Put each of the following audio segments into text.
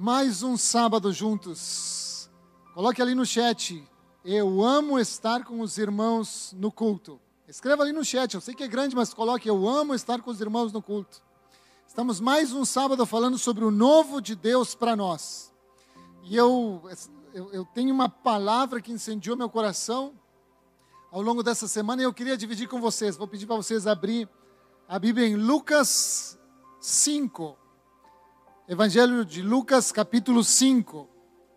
mais um sábado juntos. Coloque ali no chat. Eu amo estar com os irmãos no culto. Escreva ali no chat. Eu sei que é grande, mas coloque eu amo estar com os irmãos no culto. Estamos mais um sábado falando sobre o novo de Deus para nós. E eu, eu, eu tenho uma palavra que incendiou meu coração ao longo dessa semana e eu queria dividir com vocês. Vou pedir para vocês abrir a Bíblia em Lucas 5. Evangelho de Lucas, capítulo 5.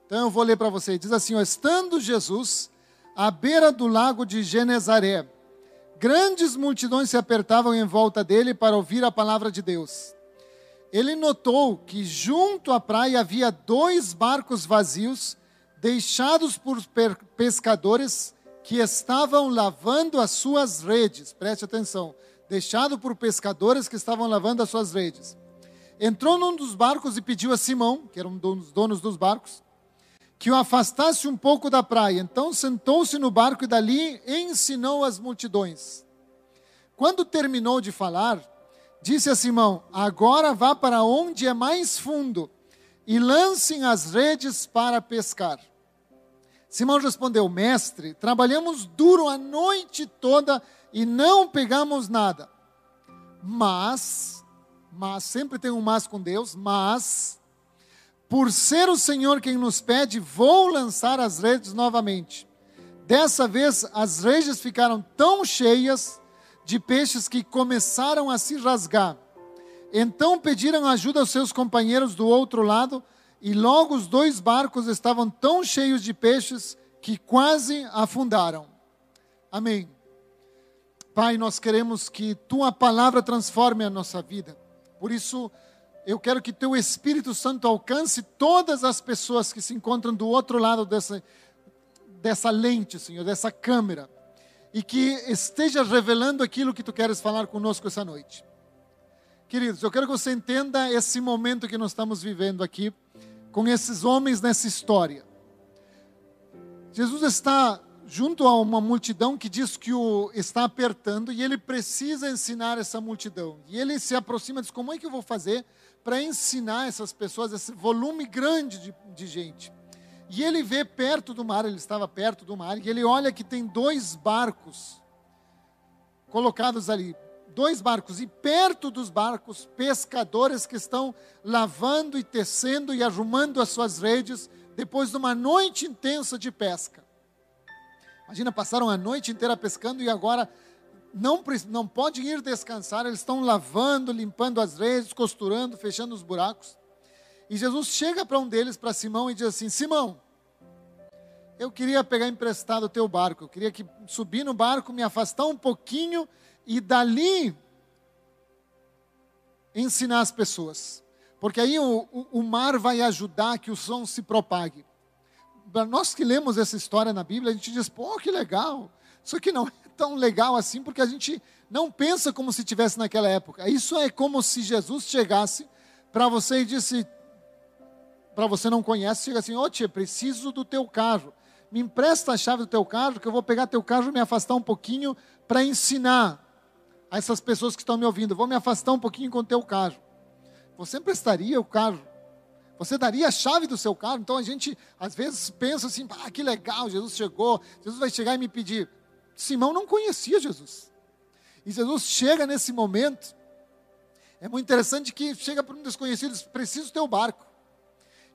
Então eu vou ler para vocês. Diz assim: Estando Jesus à beira do lago de Genezaré, grandes multidões se apertavam em volta dele para ouvir a palavra de Deus. Ele notou que junto à praia havia dois barcos vazios, deixados por pescadores que estavam lavando as suas redes. Preste atenção. Deixado por pescadores que estavam lavando as suas redes. Entrou num dos barcos e pediu a Simão, que era um dos donos dos barcos, que o afastasse um pouco da praia. Então sentou-se no barco e dali ensinou as multidões. Quando terminou de falar, disse a Simão: Agora vá para onde é mais fundo e lancem as redes para pescar. Simão respondeu: Mestre, trabalhamos duro a noite toda e não pegamos nada. Mas, mas, sempre tem um mas com Deus, mas, por ser o Senhor quem nos pede, vou lançar as redes novamente. Dessa vez as redes ficaram tão cheias de peixes que começaram a se rasgar. Então pediram ajuda aos seus companheiros do outro lado, e logo os dois barcos estavam tão cheios de peixes que quase afundaram. Amém. Pai, nós queremos que tua palavra transforme a nossa vida. Por isso, eu quero que teu Espírito Santo alcance todas as pessoas que se encontram do outro lado dessa, dessa lente, Senhor, dessa câmera, e que esteja revelando aquilo que tu queres falar conosco essa noite. Queridos, eu quero que você entenda esse momento que nós estamos vivendo aqui com esses homens nessa história. Jesus está junto a uma multidão que diz que o está apertando e ele precisa ensinar essa multidão. E ele se aproxima e diz: Como é que eu vou fazer para ensinar essas pessoas, esse volume grande de, de gente? E ele vê perto do mar, ele estava perto do mar, e ele olha que tem dois barcos colocados ali dois barcos, e perto dos barcos, pescadores que estão lavando e tecendo e arrumando as suas redes depois de uma noite intensa de pesca. Imagina, passaram a noite inteira pescando e agora não, não podem ir descansar, eles estão lavando, limpando as redes, costurando, fechando os buracos. E Jesus chega para um deles, para Simão, e diz assim: Simão, eu queria pegar emprestado o teu barco, eu queria que subir no barco, me afastar um pouquinho e dali ensinar as pessoas. Porque aí o, o, o mar vai ajudar que o som se propague. Nós que lemos essa história na Bíblia, a gente diz, pô, que legal. Só que não é tão legal assim, porque a gente não pensa como se tivesse naquela época. Isso é como se Jesus chegasse para você e disse, para você não conhece, chega assim, ô oh, tia, preciso do teu carro. Me empresta a chave do teu carro, que eu vou pegar teu carro e me afastar um pouquinho para ensinar a essas pessoas que estão me ouvindo, vou me afastar um pouquinho com o teu carro. Você emprestaria o carro? Você daria a chave do seu carro? Então a gente às vezes pensa assim, ah, que legal, Jesus chegou, Jesus vai chegar e me pedir. Simão não conhecia Jesus. E Jesus chega nesse momento. É muito interessante que chega para um desconhecido e diz, preciso do teu barco.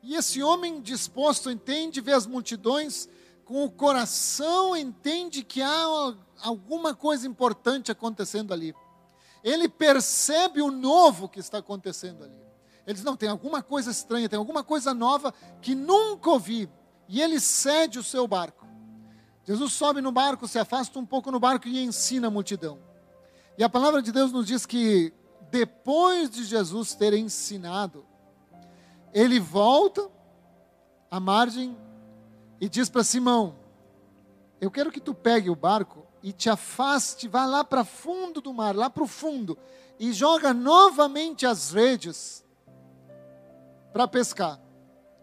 E esse homem disposto entende, vê as multidões, com o coração entende que há alguma coisa importante acontecendo ali. Ele percebe o novo que está acontecendo ali. Ele diz: não, tem alguma coisa estranha, tem alguma coisa nova que nunca ouvi. E ele cede o seu barco. Jesus sobe no barco, se afasta um pouco no barco e ensina a multidão. E a palavra de Deus nos diz que depois de Jesus ter ensinado, ele volta à margem e diz para Simão: Eu quero que tu pegue o barco e te afaste, vá lá para fundo do mar, lá para o fundo, e joga novamente as redes para pescar.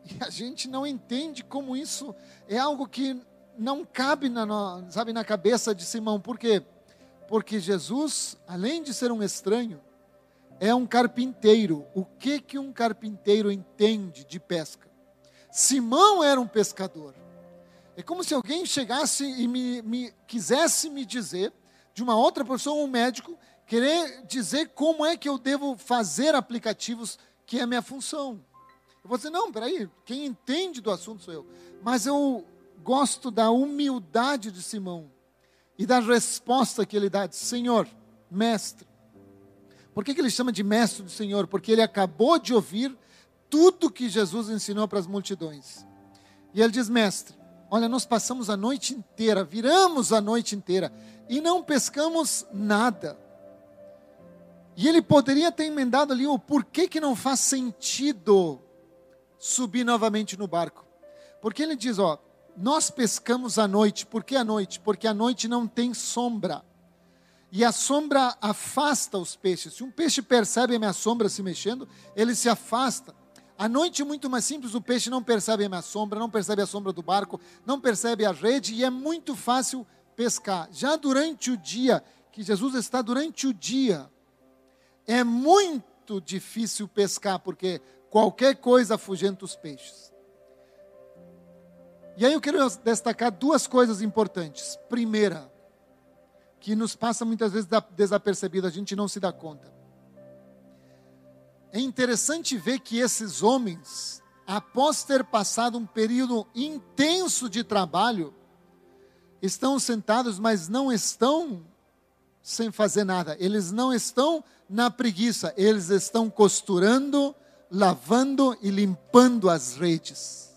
E a gente não entende como isso é algo que não cabe na, sabe, na cabeça de Simão. Por quê? Porque Jesus, além de ser um estranho, é um carpinteiro. O que que um carpinteiro entende de pesca? Simão era um pescador. É como se alguém chegasse e me, me quisesse me dizer, de uma outra pessoa, um médico, querer dizer como é que eu devo fazer aplicativos, que é a minha função. Eu vou dizer, não, peraí, quem entende do assunto sou eu. Mas eu gosto da humildade de Simão e da resposta que ele dá: Senhor, mestre. Por que, que ele chama de mestre do Senhor? Porque ele acabou de ouvir tudo que Jesus ensinou para as multidões. E ele diz: Mestre, olha, nós passamos a noite inteira, viramos a noite inteira e não pescamos nada. E ele poderia ter emendado ali o porquê que não faz sentido subir novamente no barco. Porque ele diz, ó, nós pescamos à noite. Por que à noite? Porque à noite não tem sombra. E a sombra afasta os peixes. Se um peixe percebe a minha sombra se mexendo, ele se afasta. À noite é muito mais simples, o peixe não percebe a minha sombra, não percebe a sombra do barco, não percebe a rede e é muito fácil pescar. Já durante o dia, que Jesus está durante o dia, é muito difícil pescar, porque qualquer coisa afugenta os peixes. E aí eu quero destacar duas coisas importantes. Primeira, que nos passa muitas vezes desapercebida, a gente não se dá conta. É interessante ver que esses homens, após ter passado um período intenso de trabalho, estão sentados, mas não estão sem fazer nada. Eles não estão na preguiça, eles estão costurando, lavando e limpando as redes.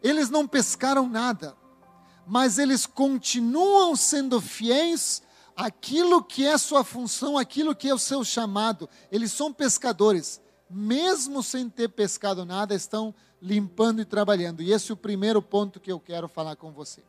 Eles não pescaram nada, mas eles continuam sendo fiéis àquilo que é sua função, aquilo que é o seu chamado. Eles são pescadores, mesmo sem ter pescado nada, estão limpando e trabalhando. E esse é o primeiro ponto que eu quero falar com você.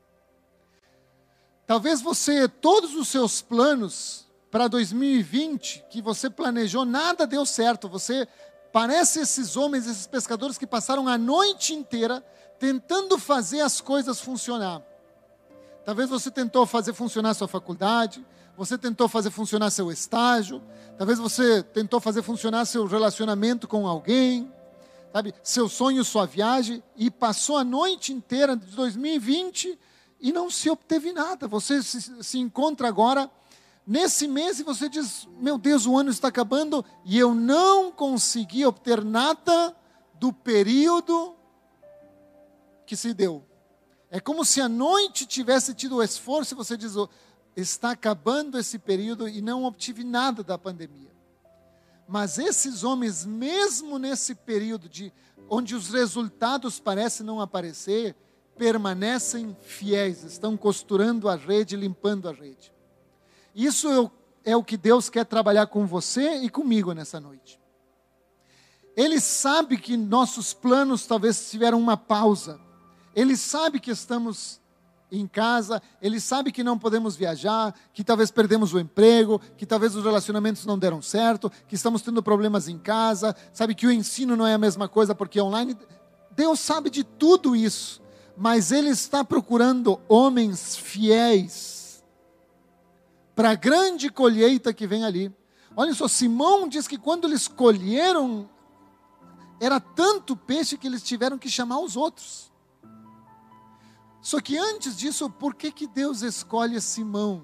Talvez você, todos os seus planos para 2020, que você planejou, nada deu certo. Você parece esses homens, esses pescadores que passaram a noite inteira tentando fazer as coisas funcionar. Talvez você tentou fazer funcionar sua faculdade, você tentou fazer funcionar seu estágio, talvez você tentou fazer funcionar seu relacionamento com alguém, sabe, seu sonho, sua viagem, e passou a noite inteira de 2020 e não se obteve nada. Você se, se encontra agora nesse mês e você diz: Meu Deus, o ano está acabando e eu não consegui obter nada do período que se deu. É como se a noite tivesse tido o esforço e você diz: oh, está acabando esse período e não obtive nada da pandemia. Mas esses homens, mesmo nesse período de onde os resultados parecem não aparecer, permanecem fiéis, estão costurando a rede, limpando a rede. Isso é o que Deus quer trabalhar com você e comigo nessa noite. Ele sabe que nossos planos talvez tiveram uma pausa ele sabe que estamos em casa, ele sabe que não podemos viajar, que talvez perdemos o emprego, que talvez os relacionamentos não deram certo, que estamos tendo problemas em casa, sabe que o ensino não é a mesma coisa porque é online. Deus sabe de tudo isso, mas Ele está procurando homens fiéis para a grande colheita que vem ali. Olha só, Simão diz que quando eles colheram, era tanto peixe que eles tiveram que chamar os outros. Só que antes disso, por que, que Deus escolhe Simão?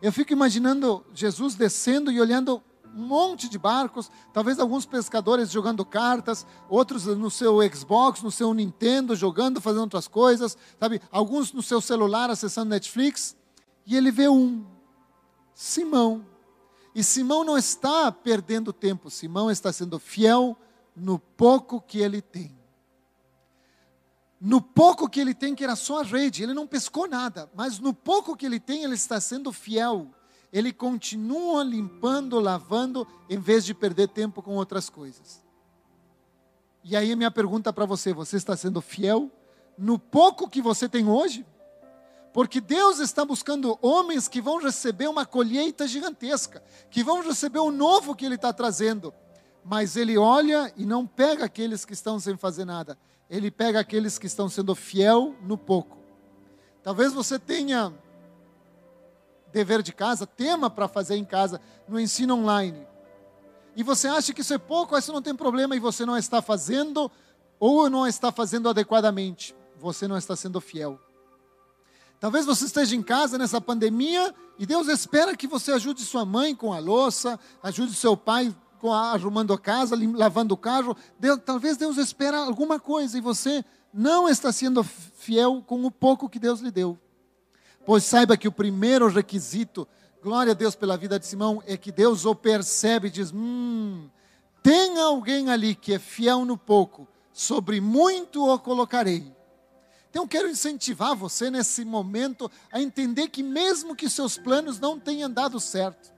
Eu fico imaginando Jesus descendo e olhando um monte de barcos, talvez alguns pescadores jogando cartas, outros no seu Xbox, no seu Nintendo, jogando, fazendo outras coisas, sabe? Alguns no seu celular acessando Netflix, e ele vê um, Simão. E Simão não está perdendo tempo, Simão está sendo fiel no pouco que ele tem no pouco que ele tem, que era só a rede, ele não pescou nada, mas no pouco que ele tem, ele está sendo fiel. Ele continua limpando, lavando, em vez de perder tempo com outras coisas. E aí, minha pergunta para você: você está sendo fiel no pouco que você tem hoje? Porque Deus está buscando homens que vão receber uma colheita gigantesca, que vão receber o novo que Ele está trazendo. Mas Ele olha e não pega aqueles que estão sem fazer nada ele pega aqueles que estão sendo fiel no pouco. Talvez você tenha dever de casa, tema para fazer em casa, no ensino online. e você acha que isso é pouco, isso não tem problema e você não está fazendo ou não está fazendo adequadamente, você não está sendo fiel. Talvez você esteja em casa nessa pandemia e Deus espera que você ajude sua mãe com a louça, ajude seu pai com a, arrumando a casa, lavando o carro. Deus, talvez Deus espera alguma coisa e você não está sendo fiel com o pouco que Deus lhe deu. Pois saiba que o primeiro requisito, glória a Deus pela vida de Simão, é que Deus o percebe e diz: hum, tem alguém ali que é fiel no pouco, sobre muito o colocarei. Então quero incentivar você nesse momento a entender que mesmo que seus planos não tenham dado certo,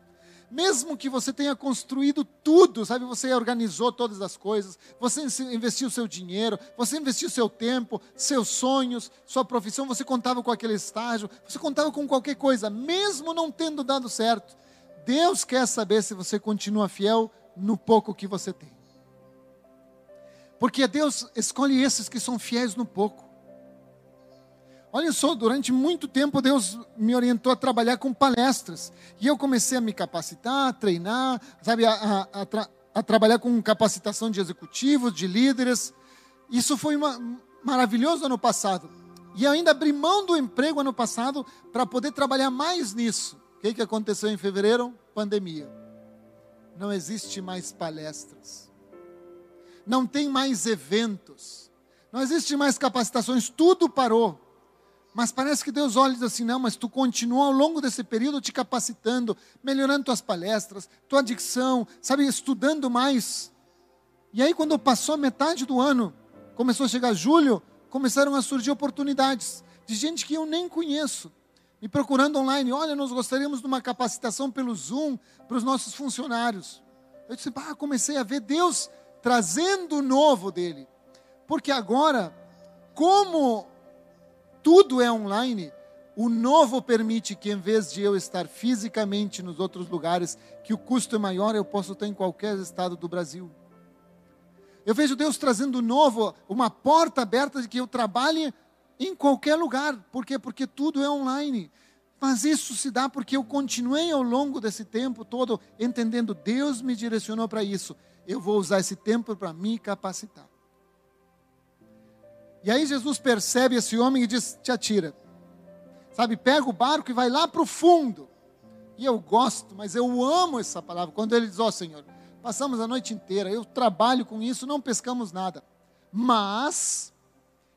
mesmo que você tenha construído tudo, sabe, você organizou todas as coisas, você investiu seu dinheiro, você investiu seu tempo, seus sonhos, sua profissão, você contava com aquele estágio, você contava com qualquer coisa, mesmo não tendo dado certo, Deus quer saber se você continua fiel no pouco que você tem. Porque Deus escolhe esses que são fiéis no pouco. Olha só, durante muito tempo Deus me orientou a trabalhar com palestras. E eu comecei a me capacitar, a treinar, sabe, a, a, a, tra a trabalhar com capacitação de executivos, de líderes. Isso foi uma, maravilhoso ano passado. E ainda abri mão do emprego ano passado para poder trabalhar mais nisso. O que, que aconteceu em fevereiro? Pandemia. Não existe mais palestras. Não tem mais eventos. Não existe mais capacitações. Tudo parou. Mas parece que Deus olha e diz assim: não, mas tu continua ao longo desse período te capacitando, melhorando tuas palestras, tua dicção, sabe, estudando mais. E aí, quando passou a metade do ano, começou a chegar julho, começaram a surgir oportunidades de gente que eu nem conheço, me procurando online: olha, nós gostaríamos de uma capacitação pelo Zoom para os nossos funcionários. Eu disse: ah, comecei a ver Deus trazendo o novo dele, porque agora, como tudo é online, o novo permite que, em vez de eu estar fisicamente nos outros lugares, que o custo é maior, eu posso estar em qualquer estado do Brasil. Eu vejo Deus trazendo novo, uma porta aberta de que eu trabalhe em qualquer lugar. Por quê? Porque tudo é online. Mas isso se dá porque eu continuei ao longo desse tempo todo entendendo, Deus me direcionou para isso. Eu vou usar esse tempo para me capacitar. E aí Jesus percebe esse homem e diz: Te atira. Sabe, pega o barco e vai lá para o fundo. E eu gosto, mas eu amo essa palavra. Quando ele diz: Ó oh, Senhor, passamos a noite inteira, eu trabalho com isso, não pescamos nada. Mas,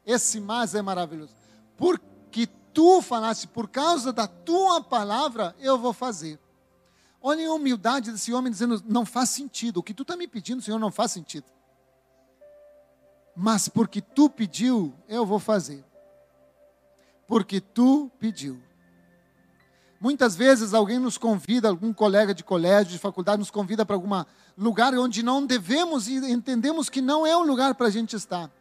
esse mas é maravilhoso. Porque tu falaste, por causa da tua palavra, eu vou fazer. Olhem a humildade desse homem dizendo: Não faz sentido. O que tu está me pedindo, Senhor, não faz sentido mas porque tu pediu, eu vou fazer. Porque tu pediu. Muitas vezes alguém nos convida, algum colega de colégio, de faculdade, nos convida para algum lugar onde não devemos e entendemos que não é o lugar para a gente estar.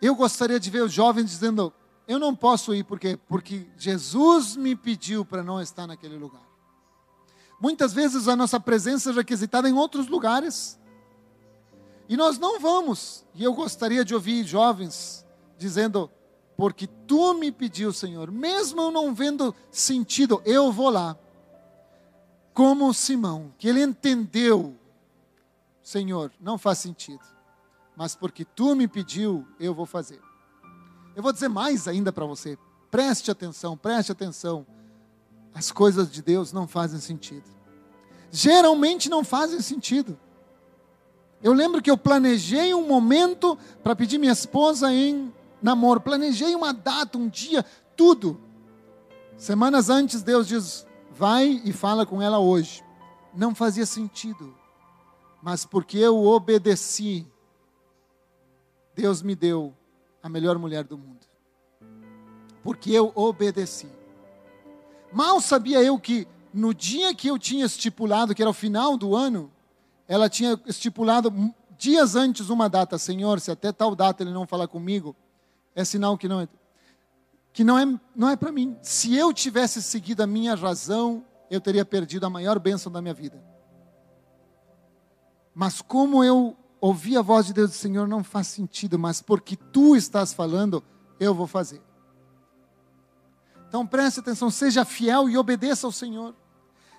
Eu gostaria de ver os jovens dizendo: Eu não posso ir, por quê? Porque Jesus me pediu para não estar naquele lugar. Muitas vezes a nossa presença é requisitada em outros lugares e nós não vamos. E eu gostaria de ouvir jovens dizendo: Porque tu me pediu, Senhor, mesmo eu não vendo sentido, eu vou lá. Como Simão, que ele entendeu: Senhor, não faz sentido, mas porque tu me pediu, eu vou fazer. Eu vou dizer mais ainda para você. Preste atenção, preste atenção. As coisas de Deus não fazem sentido. Geralmente não fazem sentido. Eu lembro que eu planejei um momento para pedir minha esposa em namoro. Planejei uma data, um dia, tudo. Semanas antes, Deus diz: vai e fala com ela hoje. Não fazia sentido, mas porque eu obedeci, Deus me deu a melhor mulher do mundo. Porque eu obedeci. Mal sabia eu que no dia que eu tinha estipulado, que era o final do ano, ela tinha estipulado dias antes uma data, Senhor, se até tal data ele não falar comigo, é sinal que não é que não é não é para mim. Se eu tivesse seguido a minha razão, eu teria perdido a maior bênção da minha vida. Mas como eu ouvi a voz de Deus, Senhor, não faz sentido, mas porque tu estás falando, eu vou fazer. Então preste atenção, seja fiel e obedeça ao Senhor.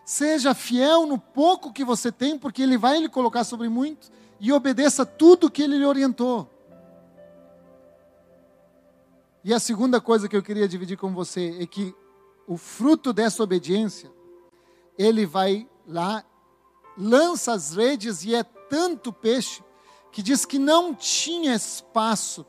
Seja fiel no pouco que você tem, porque Ele vai lhe colocar sobre muito, e obedeça tudo que Ele lhe orientou. E a segunda coisa que eu queria dividir com você é que o fruto dessa obediência, ele vai lá, lança as redes e é tanto peixe que diz que não tinha espaço.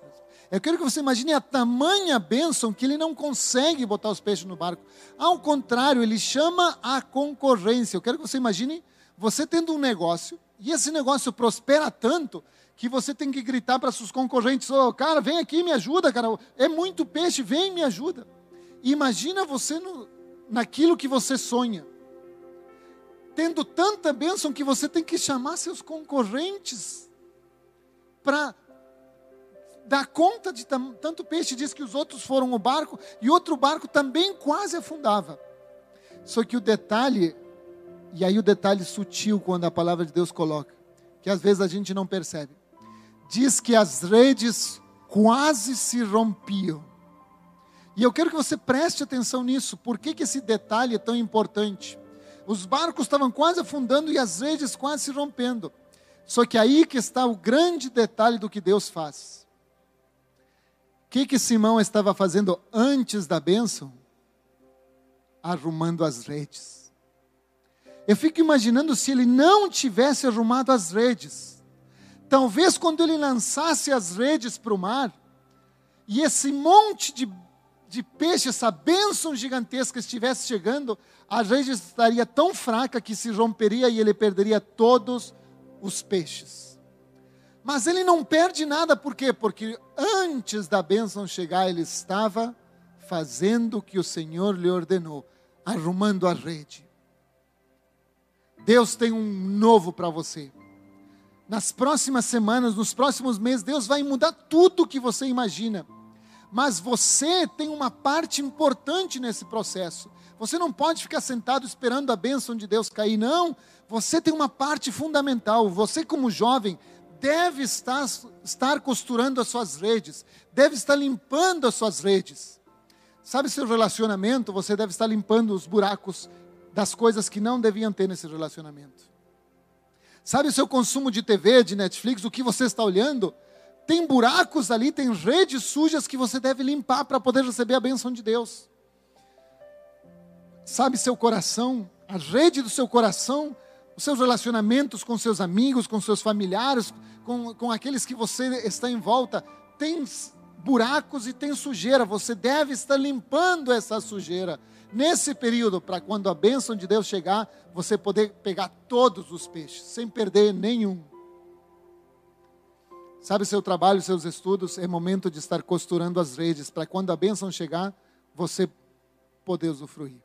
Eu quero que você imagine a tamanha bênção que ele não consegue botar os peixes no barco. Ao contrário, ele chama a concorrência. Eu quero que você imagine você tendo um negócio e esse negócio prospera tanto que você tem que gritar para seus concorrentes: oh, cara, vem aqui, me ajuda, cara. É muito peixe, vem me ajuda. imagina você no, naquilo que você sonha tendo tanta bênção que você tem que chamar seus concorrentes para dar conta de tanto peixe. Diz que os outros foram o barco e outro barco também quase afundava. Só que o detalhe, e aí o detalhe sutil quando a palavra de Deus coloca, que às vezes a gente não percebe, diz que as redes quase se rompiam. E eu quero que você preste atenção nisso. Por que, que esse detalhe é tão importante? Os barcos estavam quase afundando e as redes quase se rompendo. Só que aí que está o grande detalhe do que Deus faz. O que, que Simão estava fazendo antes da bênção? Arrumando as redes. Eu fico imaginando se ele não tivesse arrumado as redes. Talvez quando ele lançasse as redes para o mar, e esse monte de de peixe, essa bênção gigantesca estivesse chegando, a rede estaria tão fraca que se romperia e ele perderia todos os peixes. Mas ele não perde nada, por quê? Porque antes da bênção chegar, ele estava fazendo o que o Senhor lhe ordenou, arrumando a rede. Deus tem um novo para você. Nas próximas semanas, nos próximos meses, Deus vai mudar tudo o que você imagina mas você tem uma parte importante nesse processo. Você não pode ficar sentado esperando a bênção de Deus cair, não. Você tem uma parte fundamental. Você, como jovem, deve estar, estar costurando as suas redes, deve estar limpando as suas redes. Sabe seu relacionamento? Você deve estar limpando os buracos das coisas que não deviam ter nesse relacionamento. Sabe o seu consumo de TV, de Netflix, o que você está olhando? Tem buracos ali, tem redes sujas que você deve limpar para poder receber a bênção de Deus. Sabe seu coração, a rede do seu coração, os seus relacionamentos com seus amigos, com seus familiares, com, com aqueles que você está em volta, tem buracos e tem sujeira. Você deve estar limpando essa sujeira nesse período, para quando a bênção de Deus chegar, você poder pegar todos os peixes, sem perder nenhum. Sabe, seu trabalho, seus estudos, é momento de estar costurando as redes para quando a bênção chegar, você poder usufruir.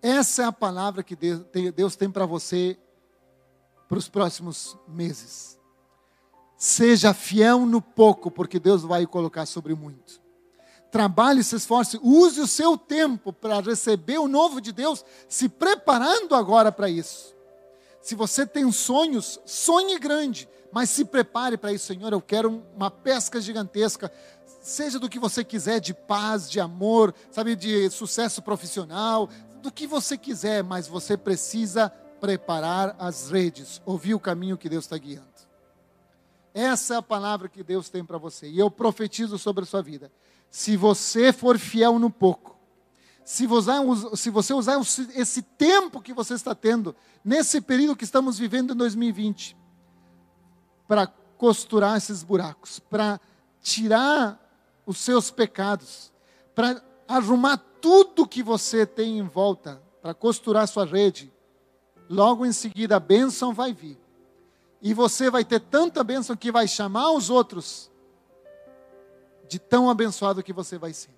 Essa é a palavra que Deus tem para você para os próximos meses. Seja fiel no pouco, porque Deus vai colocar sobre muito. Trabalhe, se esforce, use o seu tempo para receber o novo de Deus, se preparando agora para isso. Se você tem sonhos, sonhe grande, mas se prepare para isso, Senhor. Eu quero uma pesca gigantesca, seja do que você quiser, de paz, de amor, sabe, de sucesso profissional, do que você quiser, mas você precisa preparar as redes, ouvir o caminho que Deus está guiando. Essa é a palavra que Deus tem para você, e eu profetizo sobre a sua vida. Se você for fiel no pouco, se você, usar esse tempo que você está tendo, nesse período que estamos vivendo em 2020, para costurar esses buracos, para tirar os seus pecados, para arrumar tudo que você tem em volta, para costurar sua rede. Logo em seguida a bênção vai vir. E você vai ter tanta bênção que vai chamar os outros de tão abençoado que você vai ser.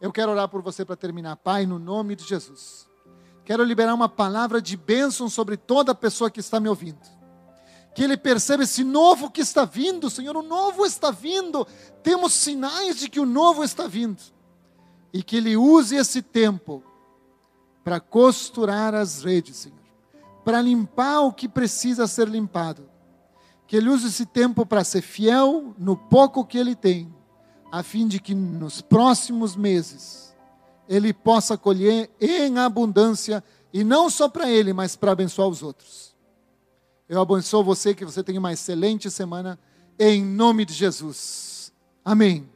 Eu quero orar por você para terminar. Pai, no nome de Jesus. Quero liberar uma palavra de bênção sobre toda pessoa que está me ouvindo que ele perceba esse novo que está vindo, Senhor, o novo está vindo, temos sinais de que o novo está vindo, e que ele use esse tempo para costurar as redes, Senhor, para limpar o que precisa ser limpado, que ele use esse tempo para ser fiel no pouco que ele tem, a fim de que nos próximos meses ele possa colher em abundância E não só para ele, mas para abençoar os outros. Eu abençoo você, que você tenha uma excelente semana, em nome de Jesus. Amém.